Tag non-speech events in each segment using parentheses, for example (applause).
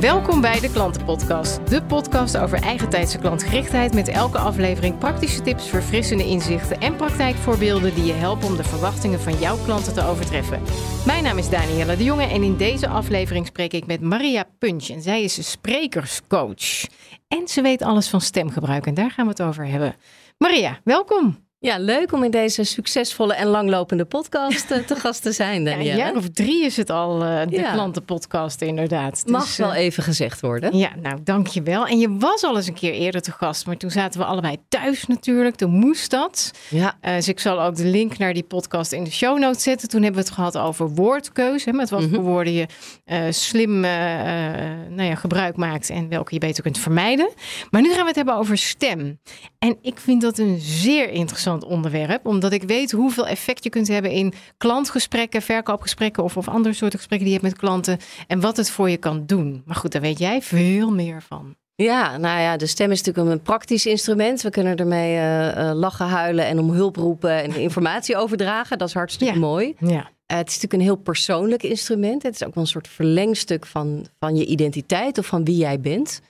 Welkom bij de Klantenpodcast. De podcast over eigentijdse klantgerichtheid met elke aflevering praktische tips, verfrissende inzichten en praktijkvoorbeelden die je helpen om de verwachtingen van jouw klanten te overtreffen. Mijn naam is Danielle de Jonge en in deze aflevering spreek ik met Maria Punch en zij is sprekerscoach. En ze weet alles van stemgebruik en daar gaan we het over hebben. Maria, welkom. Ja, leuk om in deze succesvolle en langlopende podcast eh, te (laughs) gast te zijn, Danielle. Ja, een jaar of drie is het al, uh, de ja. klantenpodcast inderdaad. Mag dus, wel uh, even gezegd worden. Ja, nou dankjewel. En je was al eens een keer eerder te gast, maar toen zaten we allebei thuis natuurlijk. Toen moest dat. Ja. dus ik zal ook de link naar die podcast in de show notes zetten. Toen hebben we het gehad over woordkeuze. Hè, met wat voor mm -hmm. woorden je slim nou ja, gebruik maakt en welke je beter kunt vermijden. Maar nu gaan we het hebben over stem. En ik vind dat een zeer interessant onderwerp. Omdat ik weet hoeveel effect je kunt hebben in klantgesprekken, verkoopgesprekken of, of andere soorten gesprekken die je hebt met klanten. En wat het voor je kan doen. Maar goed, daar weet jij veel meer van. Ja, nou ja, de stem is natuurlijk een praktisch instrument. We kunnen ermee uh, lachen, huilen en om hulp roepen en informatie (laughs) overdragen. Dat is hartstikke ja. mooi. Ja. Uh, het is natuurlijk een heel persoonlijk instrument. Het is ook wel een soort verlengstuk van, van je identiteit of van wie jij bent.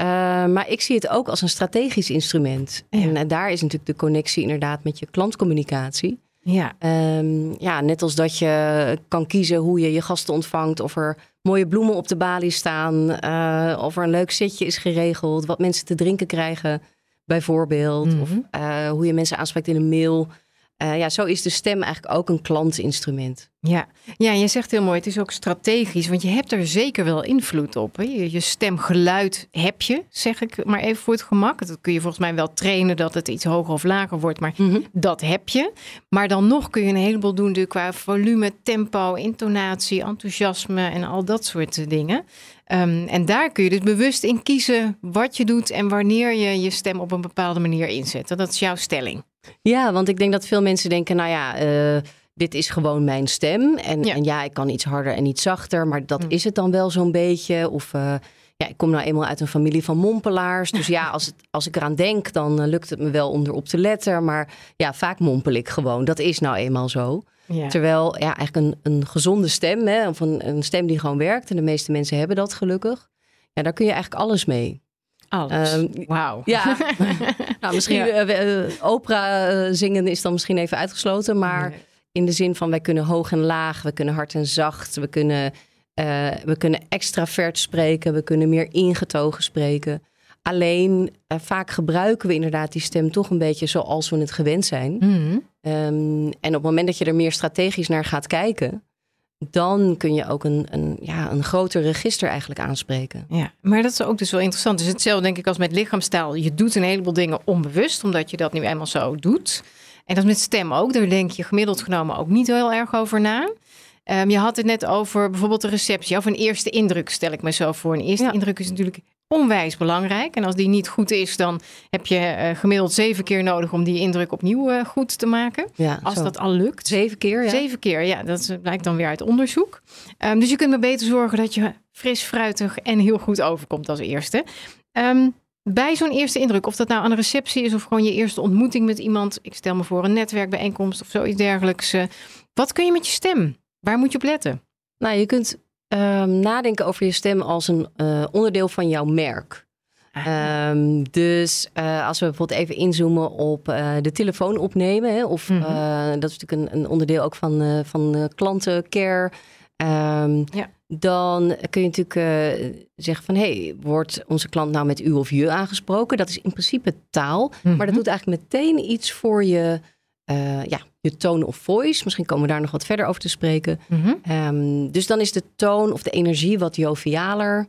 Uh, maar ik zie het ook als een strategisch instrument. Ja. En uh, daar is natuurlijk de connectie inderdaad met je klantcommunicatie. Ja. Um, ja, net als dat je kan kiezen hoe je je gasten ontvangt, of er mooie bloemen op de balie staan, uh, of er een leuk zitje is geregeld, wat mensen te drinken krijgen, bijvoorbeeld, Mhm. of hoe je mensen aanspreekt in een mail. Uh, ja, zo is de stem eigenlijk ook een klantinstrument. Ja. ja, je zegt heel mooi, het is ook strategisch, want je hebt er zeker wel invloed op. Hè? Je, je stemgeluid heb je, zeg ik maar even voor het gemak. Dat kun je volgens mij wel trainen dat het iets hoger of lager wordt, maar Mm -hmm. dat heb je. Maar dan nog kun je een heleboel doen dus qua volume, tempo, intonatie, enthousiasme en al dat soort dingen. Um, en daar kun je dus bewust in kiezen wat je doet en wanneer je je stem op een bepaalde manier inzet. Dat is jouw stelling. Ja, want ik denk dat veel mensen denken, nou ja, uh, dit is gewoon mijn stem. En ja. en ja, ik kan iets harder en iets zachter, maar dat mm. is het dan wel zo'n beetje. Of uh, ja, ik kom nou eenmaal uit een familie van mompelaars. Dus ja, (laughs) als, het, als ik eraan denk, dan uh, lukt het me wel om erop te letten. Maar ja, vaak mompel ik gewoon. Dat is nou eenmaal zo. Ja. Terwijl ja, eigenlijk een, een gezonde stem, hè, of een, een stem die gewoon werkt. En de meeste mensen hebben dat gelukkig. Ja, daar kun je eigenlijk alles mee. Alles. Um, Wauw. Ja, (laughs) nou, misschien ja. Uh, uh, opera uh, zingen is dan misschien even uitgesloten. Maar nee. in de zin van wij kunnen hoog en laag, we kunnen hard en zacht. We kunnen, uh, we kunnen extravert spreken, we kunnen meer ingetogen spreken. Alleen vaak gebruiken we inderdaad die stem toch een beetje zoals we het gewend zijn. Mm -hmm. um, en op het moment dat je er meer strategisch naar gaat kijken dan kun je ook een, een, ja, een groter register eigenlijk aanspreken. Ja, maar dat is ook dus wel interessant. Dus hetzelfde denk ik als met lichaamstaal. Je doet een heleboel dingen onbewust, omdat je dat nu eenmaal zo doet. En dat is met stem ook. Daar denk je gemiddeld genomen ook niet heel erg over na. Um, je had het net over bijvoorbeeld de receptie of een eerste indruk, stel ik me zo voor. Een eerste ja. indruk is natuurlijk onwijs belangrijk. En als die niet goed is, dan heb je uh, gemiddeld zeven keer nodig om die indruk opnieuw uh, goed te maken. Ja, als zo. dat al lukt. Zeven keer, ja. Zeven keer, ja. Dat blijkt dan weer uit onderzoek. Um, dus je kunt maar beter zorgen dat je fris, fruitig en heel goed overkomt als eerste. Um, bij zo'n eerste indruk, of dat nou aan een receptie is of gewoon je eerste ontmoeting met iemand. Ik stel me voor een netwerkbijeenkomst of zoiets dergelijks. Uh, wat kun je met je stem? Waar moet je op letten? Nou, je kunt um, nadenken over je stem als een uh, onderdeel van jouw merk. Ah. Um, dus uh, als we bijvoorbeeld even inzoomen op uh, de telefoon opnemen, hè, of Mhm. mm -hmm. dat is natuurlijk een, een onderdeel ook van, van klantencare. Um, ja. Dan kun je natuurlijk zeggen van, hey, wordt onze klant nou met u of je aangesproken? Dat is in principe taal, mm Mhm. -hmm. maar dat doet eigenlijk meteen iets voor je uh, ja, je tone of voice. Misschien komen we daar nog wat verder over te spreken. Mhm. Mm -hmm. um, dus dan is de toon of de energie wat jovialer.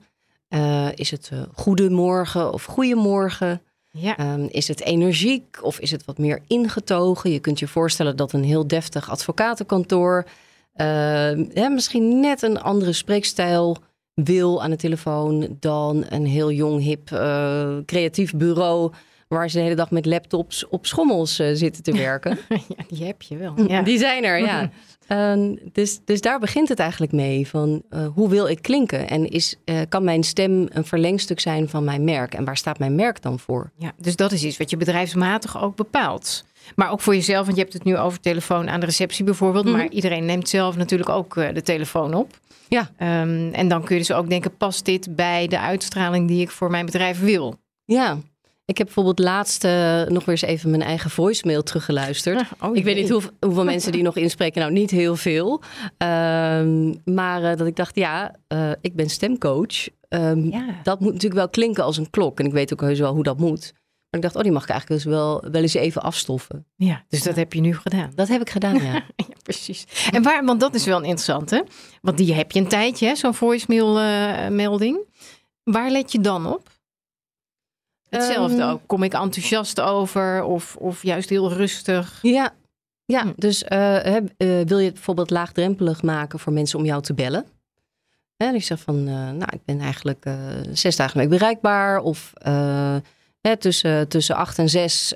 Uh, is het uh, goedemorgen of goedemorgen? Ja. Um, is het energiek of is het wat meer ingetogen? Je kunt je voorstellen dat een heel deftig advocatenkantoor... ja, misschien net een andere spreekstijl wil aan de telefoon... dan een heel jong, hip, creatief bureau waar ze de hele dag met laptops op schommels uh, zitten te (laughs) werken. ja, die heb je wel. Ja. Die zijn er, ja. Uh, (laughs) dus, dus daar begint het eigenlijk mee. Van uh, hoe wil ik klinken? En is, uh, kan mijn stem een verlengstuk zijn van mijn merk? En waar staat mijn merk dan voor? Ja, dus dat is iets wat je bedrijfsmatig ook bepaalt. Maar ook voor jezelf, want je hebt het nu over telefoon aan de receptie bijvoorbeeld. Mm -hmm. Maar iedereen neemt zelf natuurlijk ook de telefoon op. Ja. Um, en dan kun je dus ook denken, past dit bij de uitstraling die ik voor mijn bedrijf wil? Ja, ik heb bijvoorbeeld laatst uh, nog weer eens even mijn eigen voicemail teruggeluisterd. Oh, ik weet niet hoe, hoeveel mensen die nog inspreken. Nou, niet heel veel. Um, maar uh, dat ik dacht, ja, uh, ik ben stemcoach. Um, ja. Dat moet natuurlijk wel klinken als een klok. En ik weet ook heus wel hoe dat moet. Maar ik dacht, oh, die mag ik eigenlijk dus wel, wel eens even afstoffen. Ja, dus dat heb je nu gedaan. Dat heb ik gedaan, ja. (laughs) ja precies. En waar, want dat is wel interessant, hè? Want die heb je een tijdje, zo'n voicemail-melding. waar let je dan op? Hetzelfde um, ook. Kom ik enthousiast over of, of juist heel rustig? Ja, ja. Hm. dus uh, uh, wil je het bijvoorbeeld laagdrempelig maken voor mensen om jou te bellen? Hè, ik zeg van, uh, nou, ik ben eigenlijk zes dagen week bereikbaar. Of hè, tussen, tussen acht en zes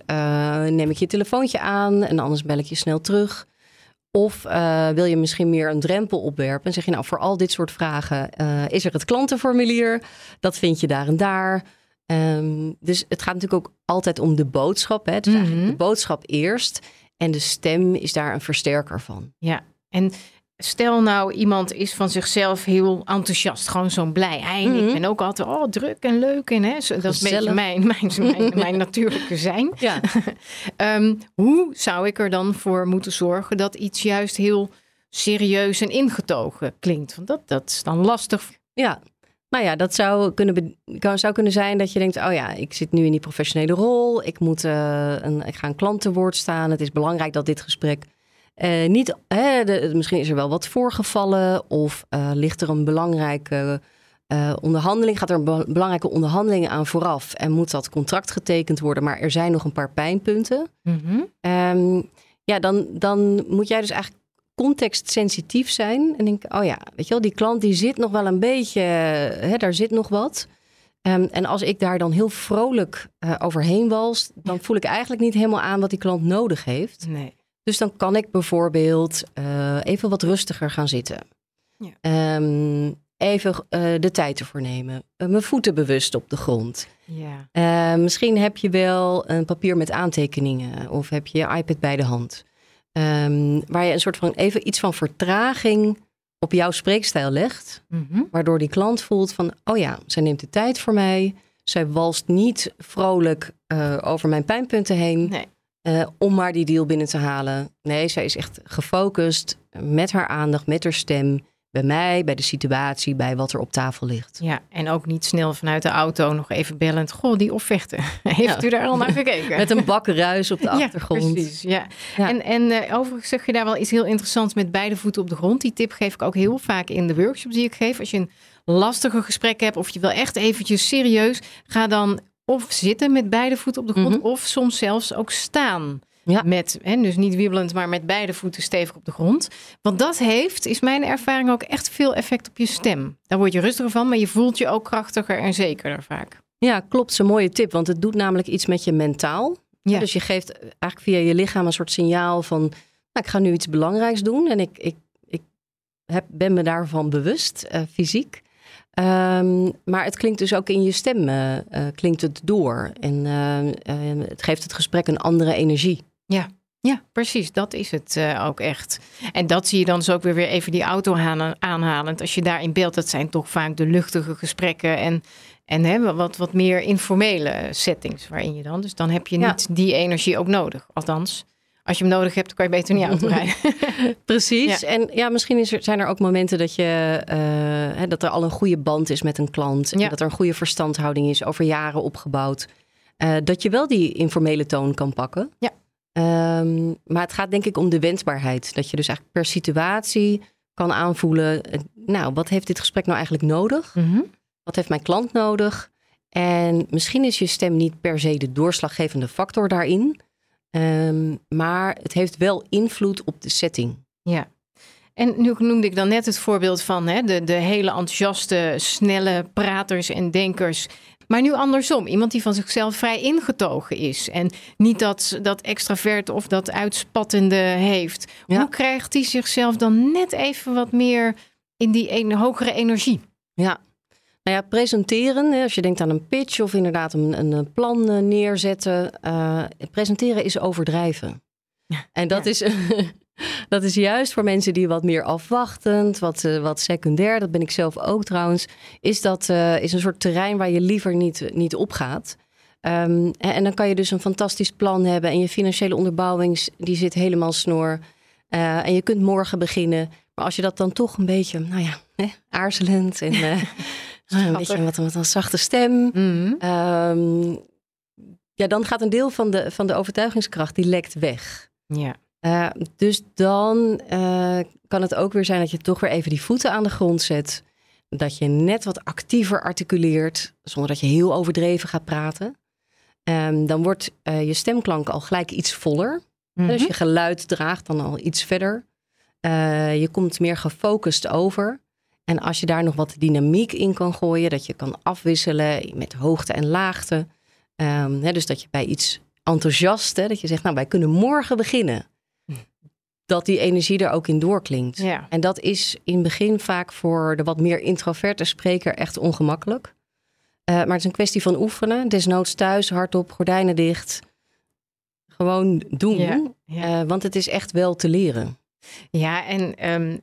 neem ik je telefoontje aan en anders bel ik je snel terug. Of wil je misschien meer een drempel opwerpen? En zeg je nou, voor al dit soort vragen is er het klantenformulier. Dat vind je daar en daar. Um, dus het gaat natuurlijk ook altijd om de boodschap. Hè? Dus mm -hmm. eigenlijk de boodschap eerst. En de stem is daar een versterker van. Ja, en stel nou iemand is van zichzelf heel enthousiast. Gewoon zo'n blij ei. Mm -hmm. Ik ben ook altijd oh, druk en leuk. En, hè, dat is een beetje (laughs) mijn, mijn, mijn, (laughs) mijn natuurlijke zijn. Ja. um, (laughs) hoe zou ik er dan voor moeten zorgen dat iets juist heel serieus en ingetogen klinkt? Want dat, dat is dan lastig. Ja, nou ja, dat zou kunnen, zou kunnen zijn dat je denkt: oh ja, ik zit nu in die professionele rol. Ik, moet, uh, een, ik ga een klant te woord staan. Het is belangrijk dat dit gesprek. Uh, niet, hè, de, misschien is er wel wat voorgevallen of uh, ligt er een belangrijke onderhandeling, gaat er een belangrijke onderhandeling aan vooraf en moet dat contract getekend worden, maar er zijn nog een paar pijnpunten. Mm -hmm. um, ja, dan, dan moet jij dus eigenlijk contextsensitief zijn. En denk, oh ja, weet je wel, die klant die zit nog wel een beetje, hè, daar zit nog wat. Um, en als ik daar dan heel vrolijk uh, overheen wals, dan voel ik eigenlijk niet helemaal aan wat die klant nodig heeft. Nee. Dus dan kan ik bijvoorbeeld uh, even wat rustiger gaan zitten. Ja. Um, even uh, de tijd ervoor nemen. mijn voeten bewust op de grond. Ja. misschien heb je wel een papier met aantekeningen of heb je je iPad bij de hand. Um, waar je een soort van even iets van vertraging op jouw spreekstijl legt. Mm -hmm. Waardoor die klant voelt van, oh ja, zij neemt de tijd voor mij. Zij walst niet vrolijk uh, over mijn pijnpunten heen. Nee. Uh, om maar die deal binnen te halen. Nee, zij is echt gefocust met haar aandacht, met haar stem bij mij, bij de situatie, bij wat er op tafel ligt. Ja, en ook niet snel vanuit de auto nog even bellend. Goh, die offerten. (laughs) Heeft ja. u daar al naar gekeken? met een bakkenruis op de (laughs) achtergrond. Ja, precies. Ja. ja. En, en uh, overigens zeg je daar wel iets heel interessants met beide voeten op de grond. Die tip geef ik ook heel vaak in de workshops die ik geef. Als je een lastige gesprek hebt of je wil echt eventjes serieus, ga dan of zitten met beide voeten op de grond mm -hmm. of soms zelfs ook staan. Ja. Met, hè, dus niet wiebelend, maar met beide voeten stevig op de grond. Want dat heeft, is mijn ervaring, ook echt veel effect op je stem. Daar word je rustiger van, maar je voelt je ook krachtiger en zekerder vaak. Ja, klopt. Is een mooie tip. Want het doet namelijk iets met je mentaal. Ja. Dus je geeft eigenlijk via je lichaam een soort signaal van... Nou, ik ga nu iets belangrijks doen en ik, ik, ik heb, ben me daarvan bewust, uh, fysiek. Um, maar het klinkt dus ook in je stem, uh, uh, klinkt het door. En het geeft het gesprek een andere energie. Ja, ja, precies. Dat is het uh, ook echt. En dat zie je dan dus ook weer, weer even die auto aanhalend. Als je daar in beeld, dat zijn toch vaak de luchtige gesprekken en, en hè, wat, wat meer informele settings waarin je dan. Dus dan heb je ja. niet die energie ook nodig. Althans, als je hem nodig hebt, kan je beter niet autorijden. (laughs) Precies. Ja. En ja, misschien is er, zijn er ook momenten dat, je, uh, hè, dat er al een goede band is met een klant. Ja. En dat er een goede verstandhouding is, over jaren opgebouwd. Uh, dat je wel die informele toon kan pakken. Ja. Um, maar het gaat denk ik om de wensbaarheid. Dat je dus eigenlijk per situatie kan aanvoelen. Nou, wat heeft dit gesprek nou eigenlijk nodig? Mm -hmm. Wat heeft mijn klant nodig? En misschien is je stem niet per se de doorslaggevende factor daarin. Um, maar het heeft wel invloed op de setting. Ja. En nu noemde ik dan net het voorbeeld van hè, de, de hele enthousiaste, snelle praters en denkers. Maar nu andersom, iemand die van zichzelf vrij ingetogen is en niet dat, dat extravert of dat uitspattende heeft. Hoe krijgt hij zichzelf dan net even wat meer in die een, hogere energie? Ja, nou ja, presenteren, als je denkt aan een pitch of inderdaad een, een plan eh, neerzetten. Uh, presenteren is overdrijven. Ja. En dat, is, (laughs) dat is juist voor mensen die wat meer afwachtend, wat, uh, wat secundair, dat ben ik zelf ook trouwens, is dat is een soort terrein waar je liever niet, niet op gaat. Um, en dan kan je dus een fantastisch plan hebben en je financiële onderbouwing die zit helemaal snor. en je kunt morgen beginnen. Maar als je dat dan toch een beetje, nou ja, hè, aarzelend en (laughs) (laughs) een beetje wat, wat een zachte stem. Mm ja, dan gaat een deel van de, van de overtuigingskracht, die lekt weg. Ja. Uh, dus dan uh, kan het ook weer zijn dat je toch weer even die voeten aan de grond zet. Dat je net wat actiever articuleert, zonder dat je heel overdreven gaat praten. Um, dan wordt uh, je stemklank al gelijk iets voller. Mm -hmm. Dus je geluid draagt dan al iets verder. je komt meer gefocust over. En als je daar nog wat dynamiek in kan gooien, dat je kan afwisselen met hoogte en laagte. Um, hè, dus dat je bij iets enthousiast, hè, dat je zegt, nou wij kunnen morgen beginnen. Dat die energie er ook in doorklinkt. Ja. En dat is in het begin vaak voor de wat meer introverte spreker echt ongemakkelijk. Uh, maar het is een kwestie van oefenen. Desnoods thuis, hardop, gordijnen dicht. Gewoon doen. Ja, ja. Uh, want het is echt wel te leren. Ja, en, um,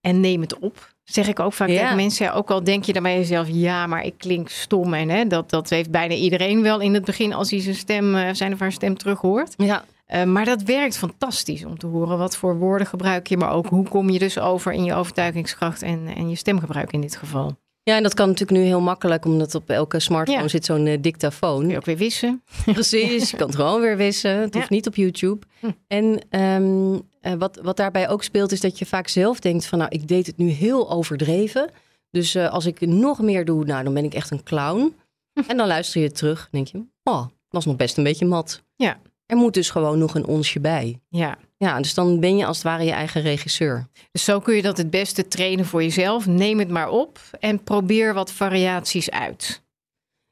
en neem het op. Zeg ik ook vaak ja. tegen mensen. Ook al denk je dan bij jezelf, ja, maar ik klink stom. En hè, dat, dat heeft bijna iedereen wel in het begin als hij zijn stem, uh, zijn of haar stem terug hoort. Ja. Uh, maar dat werkt fantastisch om te horen wat voor woorden gebruik je, maar ook hoe kom je dus over in je overtuigingskracht en, en je stemgebruik in dit geval. Ja, en dat kan natuurlijk nu heel makkelijk, omdat op elke smartphone ja. zit zo'n uh, dictafoon. Kun je ook weer wissen. (laughs) Precies, je kan het gewoon weer wissen. Het hoeft niet op YouTube. Hm. En um, uh, wat, wat daarbij ook speelt, is dat je vaak zelf denkt van... nou, ik deed het nu heel overdreven. Dus uh, als ik nog meer doe, nou, dan ben ik echt een clown. Hm. (laughs) En dan luister je terug denk je... oh, was nog best een beetje mat. Ja. Er moet dus gewoon nog een onsje bij. Ja. Ja, dus dan ben je als het ware je eigen regisseur. Dus zo kun je dat het beste trainen voor jezelf. Neem het maar op en probeer wat variaties uit.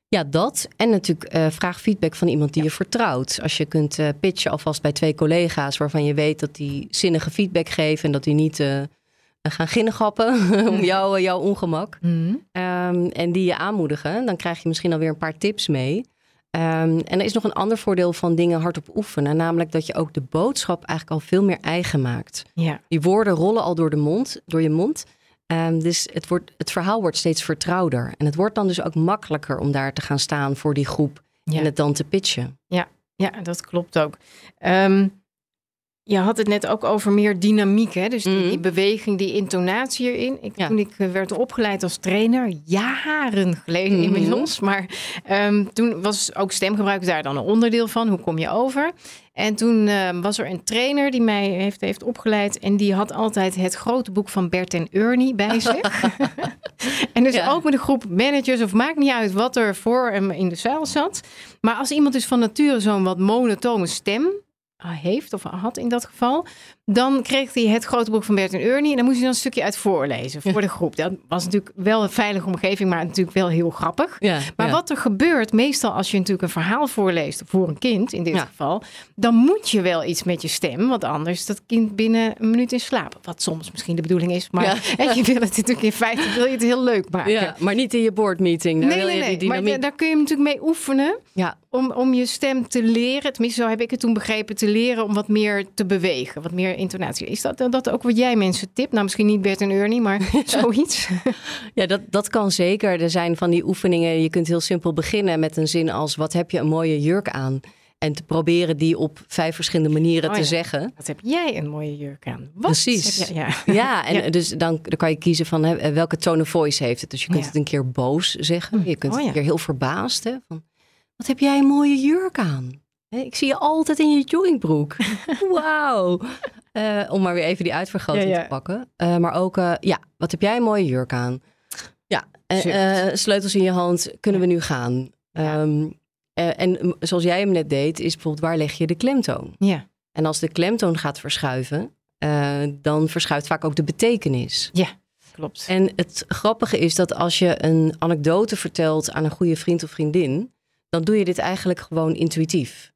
Ja, dat. En natuurlijk uh, vraag feedback van iemand die ja. je vertrouwt. Als je kunt uh, pitchen alvast bij twee collega's waarvan je weet dat die zinnige feedback geven en dat die niet uh, gaan ginnegappen (laughs) om jou, jouw ongemak. Mm. Um, en die je aanmoedigen, dan krijg je misschien alweer een paar tips mee. Um, en er is nog een ander voordeel van dingen hardop oefenen, namelijk dat je ook de boodschap eigenlijk al veel meer eigen maakt. Ja. Die woorden rollen al door de mond, door je mond. Um, dus het, wordt, het verhaal wordt steeds vertrouwder. En het wordt dan dus ook makkelijker om daar te gaan staan voor die groep ja. en het dan te pitchen. Ja, ja dat klopt ook. Um, je had het net ook over meer dynamiek, hè? dus die, mm. die beweging, die intonatie erin. Ik, ja. Toen ik werd opgeleid als trainer, jaren geleden mm. inmiddels, maar um, toen was ook stemgebruik daar dan een onderdeel van. Hoe kom je over? En toen uh, was er een trainer die mij heeft, heeft opgeleid. En die had altijd het grote boek van Bert en Ernie bij (laughs) zich. (laughs) en dus ja. ook met een groep managers, of maakt niet uit wat er voor hem in de zaal zat. Maar als iemand dus van nature zo'n wat monotone stem heeft of had in dat geval, dan kreeg hij het grote boek van Bert en Ernie en dan moest hij dan een stukje uit voorlezen voor de groep. Dat was natuurlijk wel een veilige omgeving, maar natuurlijk wel heel grappig. Ja, maar ja. wat er gebeurt, meestal als je natuurlijk een verhaal voorleest voor een kind in dit geval, dan moet je wel iets met je stem, want anders dat kind binnen een minuut in slaap. Wat soms misschien de bedoeling is, maar en (laughs) je wil het natuurlijk in feite wil je het heel leuk maken. Ja, maar niet in je boardmeeting. Daar nee, wil nee, je nee. die maar daar kun je natuurlijk mee oefenen. Ja. Om, om je stem te leren, tenminste zo heb ik het toen begrepen, te leren om wat meer te bewegen, wat meer intonatie. Is dat, dat ook wat jij mensen tipt? Nou, misschien niet Bert en Ernie, maar (laughs) zoiets. (laughs) Ja, dat, dat kan zeker. Er zijn van die oefeningen, je kunt heel simpel beginnen met een zin als, wat heb je een mooie jurk aan? En te proberen die op vijf verschillende manieren oh, te ja. zeggen. Wat heb jij een mooie jurk aan? Wat Precies. Je, ja. (laughs) ja, en ja. dus dan, dan kan je kiezen van hè, welke tone of voice heeft het. Dus je kunt Ja. het een keer boos zeggen. Je kunt Oh, het een keer heel verbaasd. Hè, van, wat heb jij een mooie jurk aan? Ik zie je altijd in je joggingbroek. Wauw. Eh, om maar weer even die uitvergroting Ja, ja. te pakken. Eh, maar ook, eh, ja, wat heb jij een mooie jurk aan? Ja, en, eh, sleutels in je hand, kunnen we nu gaan? Ja. Ehm, eh, en zoals jij hem net deed, is bijvoorbeeld waar leg je de klemtoon? Ja. En als de klemtoon gaat verschuiven, eh, dan verschuift vaak ook de betekenis. Ja. klopt. En het grappige is dat als je een anekdote vertelt aan een goede vriend of vriendin, dan doe je dit eigenlijk gewoon intuïtief.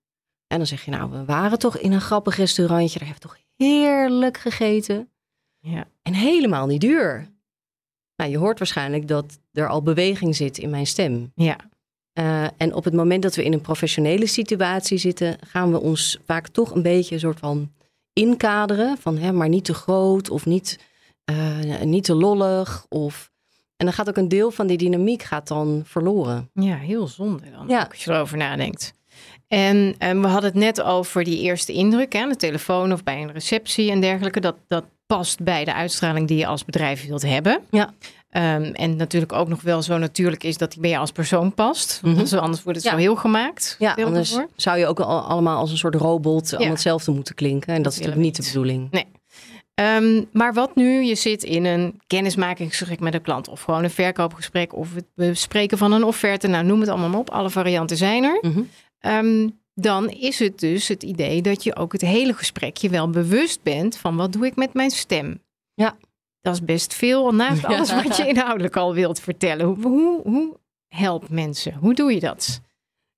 En dan zeg je, nou, we waren toch in een grappig restaurantje, daar hebben we toch heerlijk gegeten. Ja. En helemaal niet duur. Nou, je hoort waarschijnlijk dat er al beweging zit in mijn stem. Ja. Uh, en op het moment dat we in een professionele situatie zitten, gaan we ons vaak toch een beetje een soort van inkaderen. Van hè, maar niet te groot of niet, uh, niet te lollig. Of... En dan gaat ook een deel van die dynamiek gaat dan verloren. Ja, heel zonde dan, ja. als je erover nadenkt. En, en we hadden het net over die eerste indruk aan de telefoon of bij een receptie en dergelijke. Dat, dat past bij de uitstraling die je als bedrijf wilt hebben. Ja. Um, en natuurlijk ook nog wel zo natuurlijk is dat die bij je als persoon past. Mm -hmm. Anders wordt het ja. zo heel gemaakt. Ja, anders ervoor. zou je ook al, allemaal als een soort robot ja. allemaal hetzelfde moeten klinken. En dat, dat is natuurlijk niet de bedoeling. Nee. Um, maar wat nu? Je zit in een kennismakingsgesprek met een klant of gewoon een verkoopgesprek of het bespreken van een offerte. Nou, noem het allemaal op. Alle varianten zijn er. Mm -hmm. Um, dan is het dus het idee dat je ook het hele gesprek je wel bewust bent van wat doe ik met mijn stem. Ja. Dat is best veel naast alles ja. wat je (laughs) inhoudelijk al wilt vertellen. Hoe, hoe, hoe helpt mensen? Hoe doe je dat?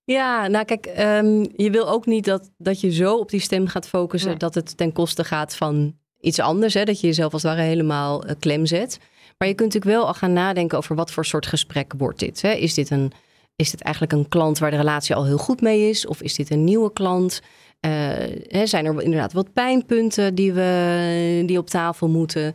Ja, nou kijk, um, je wil ook niet dat, dat je zo op die stem gaat focussen Nee. dat het ten koste gaat van iets anders. Hè? Dat je jezelf als het ware helemaal uh, klem zet. Maar je kunt natuurlijk wel al gaan nadenken over wat voor soort gesprek wordt dit. Hè? Is dit een is dit eigenlijk een klant waar de relatie al heel goed mee is? Of is dit een nieuwe klant? Uh, hè, zijn er inderdaad wat pijnpunten die, we, die op tafel moeten?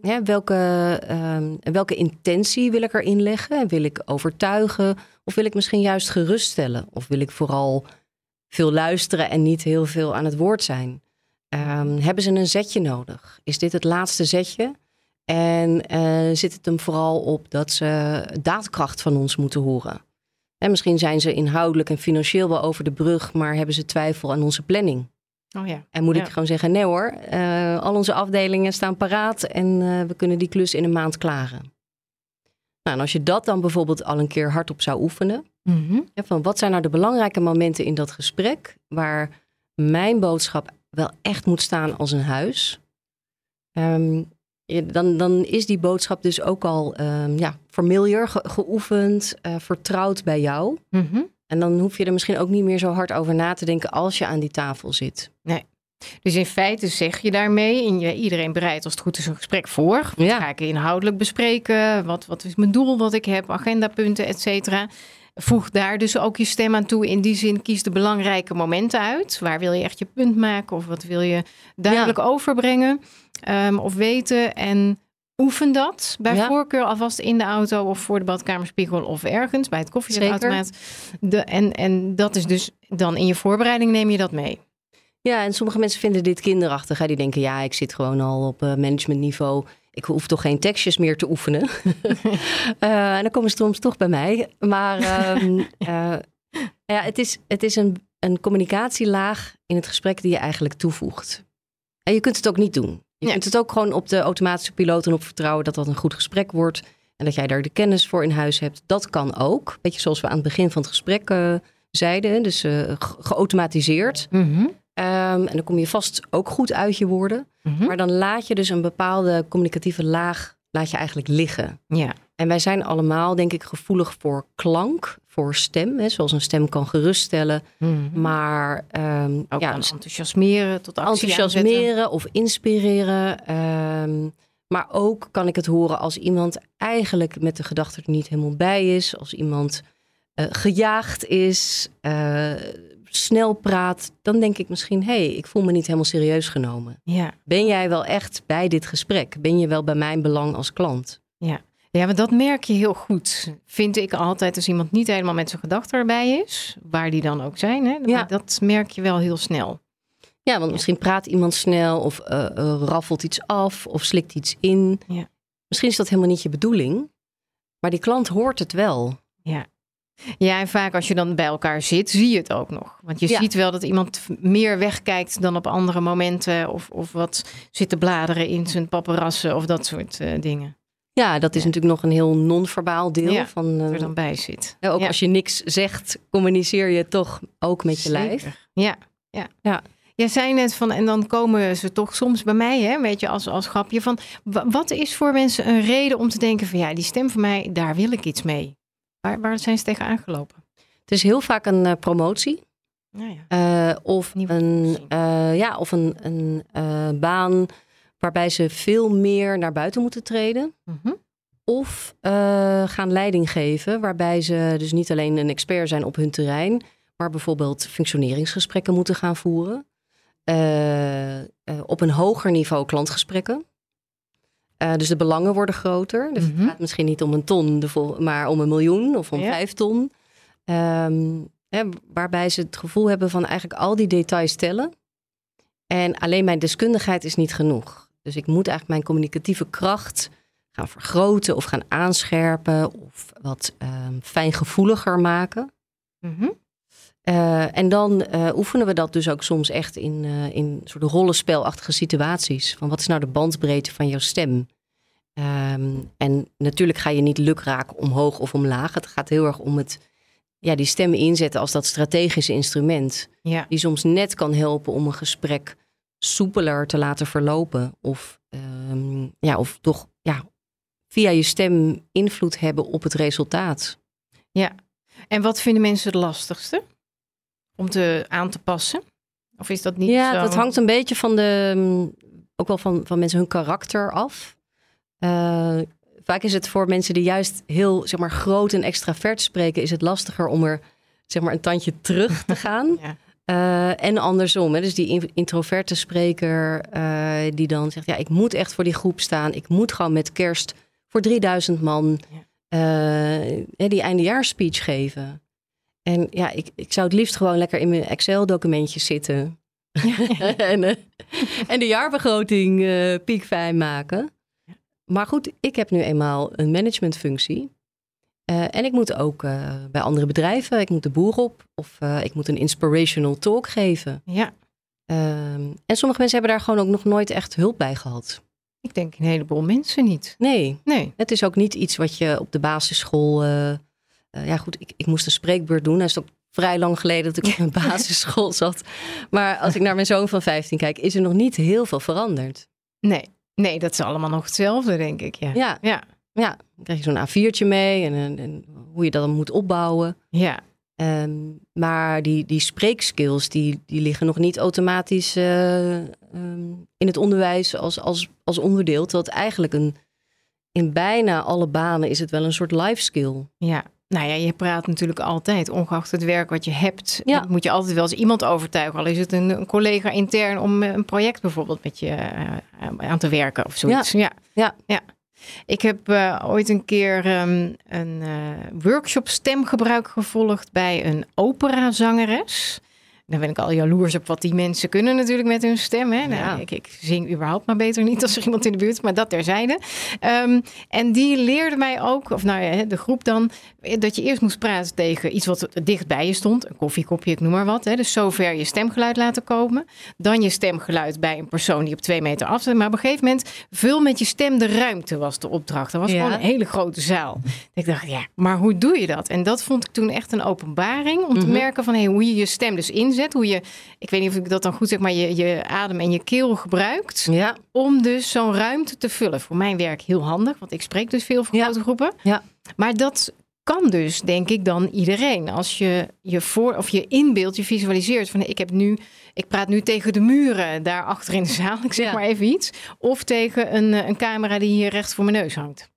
Hè, welke, um, welke intentie wil ik erin leggen? Wil ik overtuigen? Of wil ik misschien juist geruststellen? Of wil ik vooral veel luisteren en niet heel veel aan het woord zijn? Um, hebben ze een zetje nodig? Is dit het laatste zetje? En uh, zit het hem vooral op dat ze daadkracht van ons moeten horen. En misschien zijn ze inhoudelijk en financieel wel over de brug, maar hebben ze twijfel aan onze planning. Oh ja. En moet ja. ik gewoon zeggen, nee hoor, uh, al onze afdelingen staan paraat en uh, we kunnen die klus in een maand klaren. Nou, en als je dat dan bijvoorbeeld al een keer hardop zou oefenen, mm -hmm. ja, van wat zijn nou de belangrijke momenten in dat gesprek waar mijn boodschap wel echt moet staan als een huis. Um, dan, dan is die boodschap dus ook al um, ja, familiar, ge geoefend, uh, vertrouwd bij jou. Mm -hmm. En dan hoef je er misschien ook niet meer zo hard over na te denken als je aan die tafel zit. Nee. Dus in feite zeg je daarmee, en je, iedereen bereidt als het goed is een gesprek voor. Wat ja. ga ik inhoudelijk bespreken? Wat, wat is mijn doel wat ik heb? Agendapunten, et cetera. Voeg daar dus ook je stem aan toe. In die zin kies de belangrijke momenten uit. Waar wil je echt je punt maken? Of wat wil je duidelijk ja. overbrengen? Um, of weten. En oefen dat bij ja. voorkeur alvast in de auto of voor de badkamerspiegel of ergens bij het koffiezetautomaat. De, en, en dat is dus dan in je voorbereiding neem je dat mee. Ja, en sommige mensen vinden dit kinderachtig. Hè? Die denken, ja, ik zit gewoon al op uh, managementniveau. Ik hoef toch geen tekstjes meer te oefenen. uh, (laughs) (laughs) en dan komen ze soms toch bij mij. Maar um, uh, (laughs) ja, het is, het is een, een communicatielaag in het gesprek die je eigenlijk toevoegt. En je kunt het ook niet doen. Je Ja. kunt het ook gewoon op de automatische piloot en op vertrouwen dat dat een goed gesprek wordt. En dat jij daar de kennis voor in huis hebt. Dat kan ook. Beetje zoals we aan het begin van het gesprek uh, zeiden. Dus uh, ge geautomatiseerd. Mm -hmm. Um, en dan kom je vast ook goed uit je woorden. Mm -hmm. Maar dan laat je dus een bepaalde communicatieve laag laat je eigenlijk liggen. Ja. En wij zijn allemaal, denk ik, gevoelig voor klank, voor stem. Hè, zoals een stem kan geruststellen. Mm -hmm. Maar um, ook ja, kan enthousiasmeren tot actie enthousiasmeren aanzetten. of inspireren. Um, maar ook kan ik het horen als iemand eigenlijk met de gedachte er niet helemaal bij is. Als iemand uh, gejaagd is, uh, snel praat. Dan denk ik misschien, hé, hey, ik voel me niet helemaal serieus genomen. Ja. Ben jij wel echt bij dit gesprek? Ben je wel bij mijn belang als klant? Ja. Ja, maar dat merk je heel goed. Vind ik altijd als iemand niet helemaal met zijn gedachten erbij is. Waar die dan ook zijn. Hè? Ja. Dat merk je wel heel snel. Ja, want misschien praat iemand snel of uh, uh, raffelt iets af of slikt iets in. Ja. Misschien is dat helemaal niet je bedoeling. Maar die klant hoort het wel. Ja. Ja, en vaak als je dan bij elkaar zit, zie je het ook nog. Want je Ja. ziet wel dat iemand meer wegkijkt dan op andere momenten. Of, of wat zit te bladeren in zijn paparazzen of dat soort uh, dingen. Ja, dat is Ja. natuurlijk nog een heel non-verbaal deel. Ja, van, Er uh, dan bij zit. ja, ook als je niks zegt, communiceer je toch ook met je lijf. Ja, ja. Ja. Jij zei net van, en dan komen ze toch soms bij mij, hè, weet je, als, als grapje van, wat is voor mensen een reden om te denken van, ja, die stem van mij, daar wil ik iets mee? Waar, waar zijn ze tegen aangelopen? Het is heel vaak een uh, promotie. Nou ja. Uh, of, een, uh, ja, of een, een baan waarbij ze veel meer naar buiten moeten treden. Mm -hmm. Of gaan leiding geven, waarbij ze dus niet alleen een expert zijn op hun terrein, maar bijvoorbeeld functioneringsgesprekken moeten gaan voeren. Uh, uh, op een hoger niveau klantgesprekken. Dus de belangen worden groter. Dus mm -hmm. het gaat misschien niet om een ton, maar om een miljoen of om ja. vijf ton. Um, hè, waarbij ze het gevoel hebben van eigenlijk al die details tellen. En alleen mijn deskundigheid is niet genoeg. Dus ik moet eigenlijk mijn communicatieve kracht gaan vergroten of gaan aanscherpen of wat um, fijngevoeliger maken. Mm -hmm. Uh, en dan uh, oefenen we dat dus ook soms echt in, uh, in soort rollenspelachtige situaties. Van wat is nou de bandbreedte van jouw stem? Um, en natuurlijk ga je niet lukraak omhoog of omlaag. Het gaat heel erg om het, ja, die stem inzetten als dat strategische instrument. Ja. Die soms net kan helpen om een gesprek soepeler te laten verlopen. Of, um, ja, of toch ja, via je stem invloed hebben op het resultaat. Ja, en wat vinden mensen het lastigste? om te aan te passen? Of is dat niet ja, zo? dat hangt een beetje van de, ook wel van, van mensen hun karakter af. Uh, vaak is het voor mensen die juist heel zeg maar, groot en extravert spreken, is het lastiger om er zeg maar, een tandje terug te (laughs) gaan. ja. Uh, en andersom. Hè? Dus die introverte spreker uh, die dan zegt: Ja, ik moet echt voor die groep staan. Ik moet gewoon met kerst voor 3000 man ja. die eindejaarsspeech geven. En ja, ik, ik zou het liefst gewoon lekker in mijn Excel-documentjes zitten. (laughs) en, uh, en de jaarbegroting uh, piekfijn maken. Maar goed, ik heb nu eenmaal een managementfunctie. Uh, en ik moet ook bij andere bedrijven, ik moet de boer op. Of ik moet een inspirational talk geven. Ja. Ehm, en sommige mensen hebben daar gewoon ook nog nooit echt hulp bij gehad. Ik denk een heleboel mensen niet. Nee. Nee. Het is ook niet iets wat je op de basisschool ja, goed, ik, ik moest een spreekbeurt doen. Dat is ook vrij lang geleden dat ik in een (laughs) basisschool zat. Maar als ik naar mijn zoon van 15 kijk, is er nog niet heel veel veranderd. Nee, nee dat is allemaal nog hetzelfde, denk ik. Ja, ja. ja. Ja. dan krijg je zo'n A4'tje mee en, en, en, hoe je dat dan moet opbouwen. Ja. Um, maar die, die spreekskills, die, die liggen nog niet automatisch uh, um, in het onderwijs als, als, als onderdeel. Terwijl het eigenlijk een, in bijna alle banen is het wel een soort life skill. Ja, nou ja, je praat natuurlijk altijd, ongeacht het werk wat je hebt, ja. moet je altijd wel eens iemand overtuigen. Al is het een, een collega intern om een project bijvoorbeeld met je uh, aan te werken of zoiets. Ja. ja. ja. Ik heb uh, ooit een keer um, een uh, workshop stemgebruik gevolgd bij een operazangeres. Dan ben ik al jaloers op wat die mensen kunnen natuurlijk met hun stem. Hè? Nou, Ja. ik, ik zing überhaupt maar beter niet als er iemand in de buurt, maar dat terzijde. Um, en die leerde mij ook, of nou ja, de groep dan, dat je eerst moest praten tegen iets wat dicht bij je stond. Een koffiekopje, ik noem maar wat. Hè? Dus zover je stemgeluid laten komen. Dan je stemgeluid bij een persoon die op twee meter af zit. Maar op een gegeven moment, vul met je stem de ruimte was de opdracht. Dat was Ja. gewoon een hele grote zaal. Ik dacht, ja, maar hoe doe je dat? En dat vond ik toen echt een openbaring om te Mhm. merken van hey, hoe je je stem dus inzet. Hoe je, ik weet niet of ik dat dan goed zeg, maar je, je adem en je keel gebruikt Ja, om dus zo'n ruimte te vullen. Voor mijn werk heel handig, want ik spreek dus veel voor Ja. grote groepen. Ja. Maar dat kan dus, denk ik, dan iedereen. Als je je voor of je inbeeldt, je visualiseert van ik heb nu, ik praat nu tegen de muren daar achter in de zaal, ik zeg Ja. maar even iets, of tegen een, eh, een camera die hier recht voor mijn neus hangt.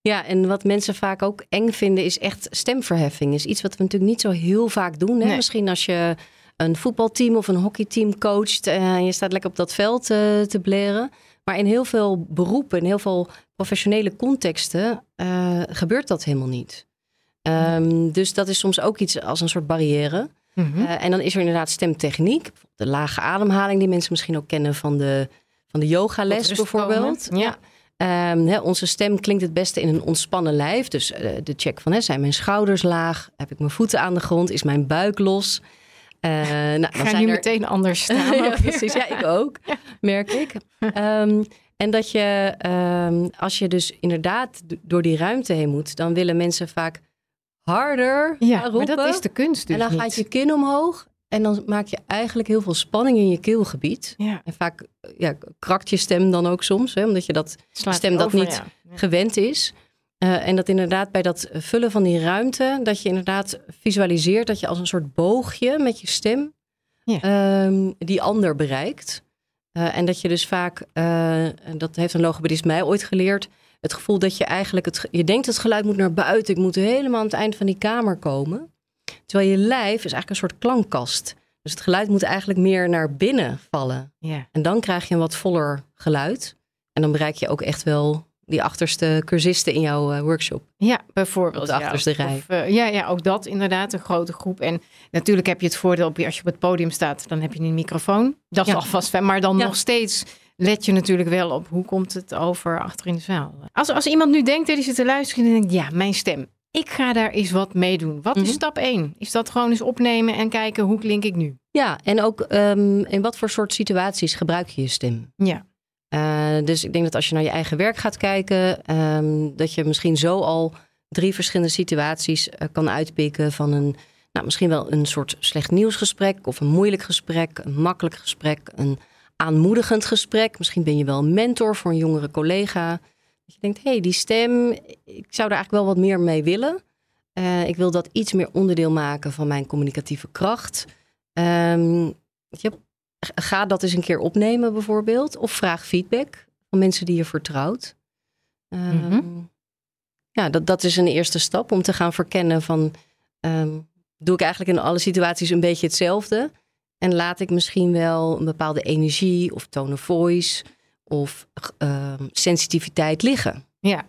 Ja, en wat mensen vaak ook eng vinden is echt stemverheffing. Is iets wat we natuurlijk niet zo heel vaak doen. Hè? Nee. Misschien als je een voetbalteam of een hockeyteam coacht eh, en je staat lekker op dat veld eh, te bleren. Maar in heel veel beroepen, in heel veel professionele contexten eh, gebeurt dat helemaal niet. Ehm, dus dat is soms ook iets als een soort barrière. Mhm. En dan is er inderdaad stemtechniek. De lage ademhaling die mensen misschien ook kennen van de, van de yogales bijvoorbeeld. komen, ja. Ehm, onze stem klinkt het beste in een ontspannen lijf. Dus de check van, hè, zijn mijn schouders laag? Heb ik mijn voeten aan de grond? Is mijn buik los? Eh, nou, (laughs) dan zijn nu er- meteen anders (laughs) staan. ja, precies. Ja, ik ook, merk ik. Ehm, en dat je, ehm, als je dus inderdaad door die ruimte heen moet, dan willen mensen vaak harder Ja, maar roepen. dat is de kunst dus en dan niet. gaat je kin omhoog. En dan maak je eigenlijk heel veel spanning in je keelgebied. Ja. En vaak ja, krakt je stem dan ook soms, hè, omdat je dat Slaat stem dat niet. Ja. gewend is. Eh, en dat inderdaad bij dat vullen van die ruimte, dat je inderdaad visualiseert dat je als een soort boogje met je stem Ja. ehm, die ander bereikt. Eh, en dat je dus vaak, eh, en dat heeft een logopedist mij ooit geleerd, het gevoel dat je eigenlijk, het, je denkt het geluid moet naar buiten, ik moet helemaal aan het eind van die kamer komen. Terwijl je lijf is eigenlijk een soort klankkast. Dus het geluid moet eigenlijk meer naar binnen vallen. Ja. En dan krijg je een wat voller geluid. En dan bereik je ook echt wel die achterste cursisten in jouw eh, workshop. Ja, bijvoorbeeld. Op de ja. achterste rij. Of, eh, ja, ja, ook dat inderdaad, een grote groep. En natuurlijk heb je het voordeel, op als je op het podium staat, dan heb je een microfoon. Dat is Ja. alvast fijn, maar dan Ja. nog steeds let je natuurlijk wel op hoe komt het over achter in de zaal. Als, als iemand nu denkt, die zit te luisteren en denkt, ja, mijn stem. Ik ga daar eens wat mee doen. Wat is Mhm. stap 1? Is dat gewoon eens opnemen en kijken hoe klink ik nu? Ja, en ook ehm, in wat voor soort situaties gebruik je je stem? Ja, Eh, dus ik denk dat als je naar je eigen werk gaat kijken, ehm, dat je misschien zo al drie verschillende situaties eh, kan uitpikken van een, nou, misschien wel een soort slecht nieuwsgesprek of een moeilijk gesprek, een makkelijk gesprek, een aanmoedigend gesprek. Misschien ben je wel een mentor voor een jongere collega. Dat je denkt, hé, hey, die stem, ik zou er eigenlijk wel wat meer mee willen. Eh, ik wil dat iets meer onderdeel maken van mijn communicatieve kracht. Weet je, ga dat eens een keer opnemen bijvoorbeeld. Of vraag feedback van mensen die je vertrouwt. Ehm, Mhm. Ja, dat, dat is een eerste stap om te gaan verkennen van... ehm, doe ik eigenlijk in alle situaties een beetje hetzelfde? En laat ik misschien wel een bepaalde energie of tone of voice... of ehm, sensitiviteit liggen. ja.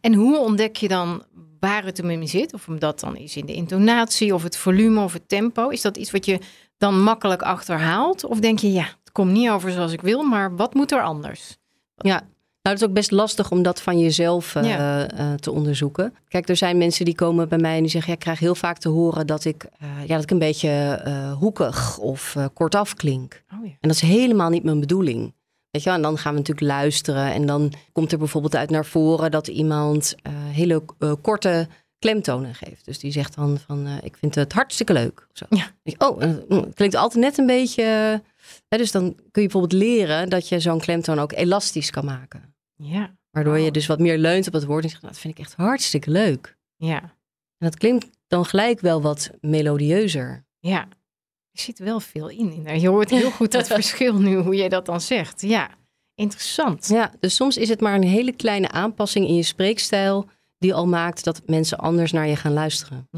En hoe ontdek je dan waar het hem in zit? Of dat dan is in de intonatie of het volume of het tempo? Is dat iets wat je dan makkelijk achterhaalt? Of denk je, ja, het komt niet over zoals ik wil, maar wat moet er anders? Ja, nou, het is ook best lastig om dat van jezelf eh, Ja. eh, te onderzoeken. Kijk, er zijn mensen die komen bij mij en die zeggen: ja, ik krijg heel vaak te horen dat ik, eh, ja, dat ik een beetje hoekig of kortaf klink. Oh ja. En dat is helemaal niet mijn bedoeling. Weet je wel? En dan gaan we natuurlijk luisteren. En dan komt er bijvoorbeeld uit naar voren dat iemand hele korte klemtonen geeft. Dus die zegt dan van, eh, ik vind het hartstikke leuk. Zo. Ja. Oh, eh, mm, het klinkt altijd net een beetje... hè, dus dan kun je bijvoorbeeld leren dat je zo'n klemtoon ook elastisch kan maken. Ja, Waardoor je Oh. dus wat meer leunt op het woord en zegt, nou, dat vind ik echt hartstikke leuk. ja, En dat klinkt dan gelijk wel wat melodieuzer. ja. Er zit wel veel in. in. Je hoort heel goed dat (laughs) verschil nu, hoe je dat dan zegt. Ja, interessant. Ja, dus soms is het maar een hele kleine aanpassing in je spreekstijl die al maakt dat mensen anders naar je gaan luisteren.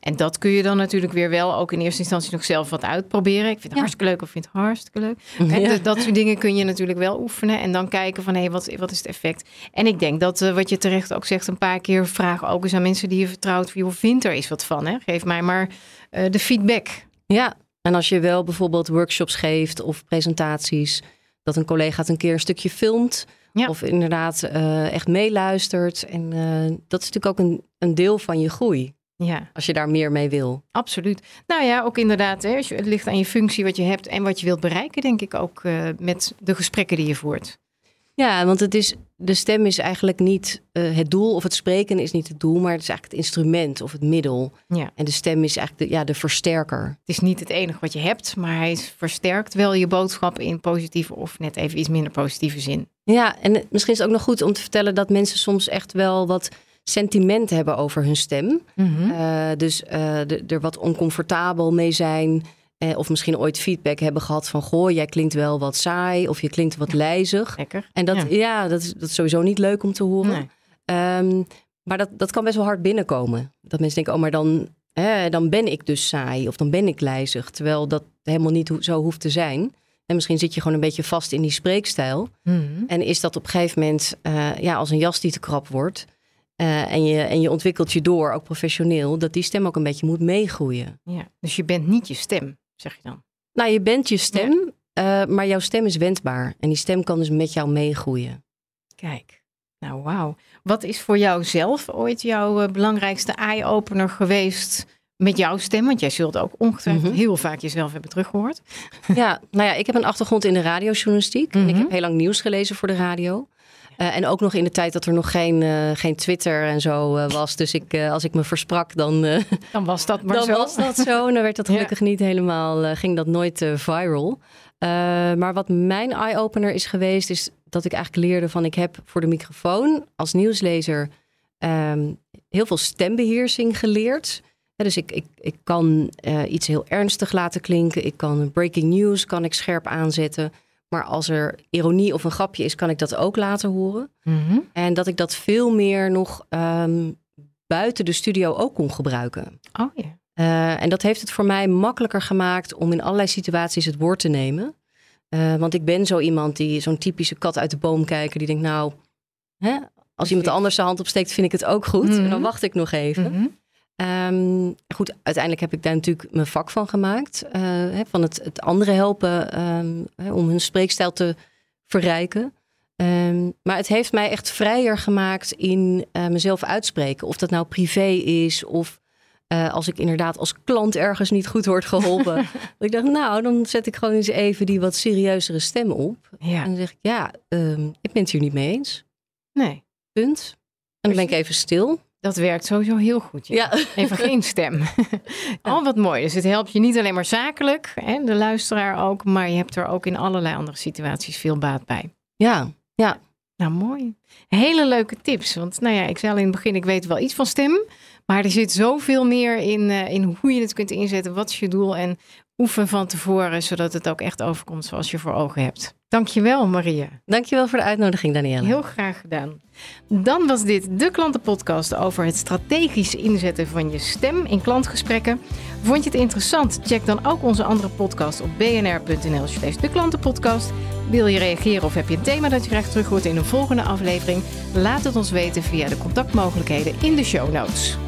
En dat kun je dan natuurlijk weer wel ook in eerste instantie nog zelf wat uitproberen. Ik vind het Ja. hartstikke leuk of vind het hartstikke leuk. (laughs) Ja. dat soort dingen kun je natuurlijk wel oefenen en dan kijken van hé, wat, wat is het effect? En ik denk dat eh, wat je terecht ook zegt, een paar keer vraag ook eens aan mensen die je vertrouwt. Joh, vindt er eens wat van? Hè? Geef mij maar eh, de feedback. Ja, en als je wel bijvoorbeeld workshops geeft of presentaties, dat een collega het een keer een stukje filmt. Ja. Of inderdaad eh, echt meeluistert. En eh, dat is natuurlijk ook een, een deel van je groei. Ja, Als je daar meer mee wil. absoluut. Nou ja, ook inderdaad, hè, het ligt aan je functie wat je hebt en wat je wilt bereiken, denk ik ook eh, met de gesprekken die je voert. Ja, want het is, de stem is eigenlijk niet eh, het doel. Of het spreken is niet het doel. Maar het is eigenlijk het instrument of het middel. Ja. En de stem is eigenlijk de, ja, de versterker. Het is niet het enige wat je hebt, maar hij versterkt wel je boodschap in positieve of net even iets minder positieve zin. Ja, en misschien is het ook nog goed om te vertellen dat mensen soms echt wel wat sentiment hebben over hun stem. Eh, dus eh, er wat oncomfortabel mee zijn. Eh, of misschien ooit feedback hebben gehad van... goh, jij klinkt wel wat saai of je klinkt wat lijzig. Lekker. En dat, Ja. ja. dat, is, dat is sowieso niet leuk om te horen. Nee. Ehm, maar dat, dat kan best wel hard binnenkomen. Dat mensen denken, oh, maar dan, dan ben ik dus saai of dan ben ik lijzig. Terwijl dat helemaal niet ho- zo hoeft te zijn. En misschien zit je gewoon een beetje vast in die spreekstijl. Mhm. En is dat op een gegeven moment eh, ja, als een jas die te krap wordt. eh, en, je, en je ontwikkelt je door, ook professioneel, dat die stem ook een beetje moet meegroeien. Ja. Dus je bent niet je stem, zeg je dan. Nou, je bent je stem, eh, maar jouw stem is wendbaar. En die stem kan dus met jou meegroeien. Kijk. Nou, wauw. Wat is voor jou zelf ooit jouw eh, belangrijkste eye-opener geweest met jouw stem? Want jij zult ook ongetwijfeld Mhm. heel vaak jezelf hebben teruggehoord. Ja, nou ja, ik heb een achtergrond in de radiojournalistiek. En ik Mhm. heb heel lang nieuws gelezen voor de radio. En ook nog in de tijd dat er nog geen, geen Twitter en zo was. Dus ik, als ik me versprak, dan, (laughs) dan was dat maar dan zo. was dat zo. En dan werd dat (laughs) gelukkig niet helemaal, ging dat nooit viral. maar wat mijn eye-opener is geweest, is dat ik eigenlijk leerde van ik heb voor de microfoon als nieuwslezer ehm, heel veel stembeheersing geleerd. dus ik, ik, ik kan iets heel ernstig laten klinken. Ik kan breaking news kan ik scherp aanzetten. Maar als er ironie of een grapje is, kan ik dat ook laten horen. Mhm. En dat ik dat veel meer nog um, buiten de studio ook kon gebruiken. Oh ja. Uh, en dat heeft het voor mij makkelijker gemaakt om in allerlei situaties het woord te nemen. Uh, want ik ben zo iemand die zo'n typische kat uit de boom kijken. Die denkt, nou, hè, als iemand anders zijn hand opsteekt, vind ik het ook goed. En dan wacht ik nog even. Mhm. Um, goed, uiteindelijk heb ik daar natuurlijk mijn vak van gemaakt. Uh, hè, van het, het anderen helpen um, hè, om hun spreekstijl te verrijken. Um, maar het heeft mij echt vrijer gemaakt in uh, mezelf uitspreken. Of dat nou privé is of uh, als ik inderdaad als klant ergens niet goed word geholpen. (laughs) dat ik dacht, nou, dan zet ik gewoon eens even die wat serieuzere stem op. Ja. En dan zeg ik, ja, ik ben het hier niet mee eens. Nee. Punt. En dan ben ik even stil. Dat werkt sowieso heel goed. Ja. Ja. (laughs) Even geen stem. (laughs) Oh, wat mooi. Dus het helpt je niet alleen maar zakelijk, hè, de luisteraar ook, maar je hebt er ook in allerlei andere situaties veel baat bij. Ja, ja. Nou, mooi. Hele leuke tips. Want nou ja, ik zei al in het begin, ik weet wel iets van stem. Maar er zit zoveel meer in, uh, in hoe je het kunt inzetten. Wat is je doel? En oefen van tevoren, zodat het ook echt overkomt zoals je voor ogen hebt. Dankjewel, Maria. Dankjewel voor de uitnodiging, Danielle. Heel graag gedaan. Dan was dit de klantenpodcast over het strategisch inzetten van je stem in klantgesprekken. Vond je het interessant? Check dan ook onze andere podcast op bnr.nl slash de klantenpodcast. Wil je reageren of heb je een thema dat je graag terug hoort in een volgende aflevering? Laat het ons weten via de contactmogelijkheden in de show notes.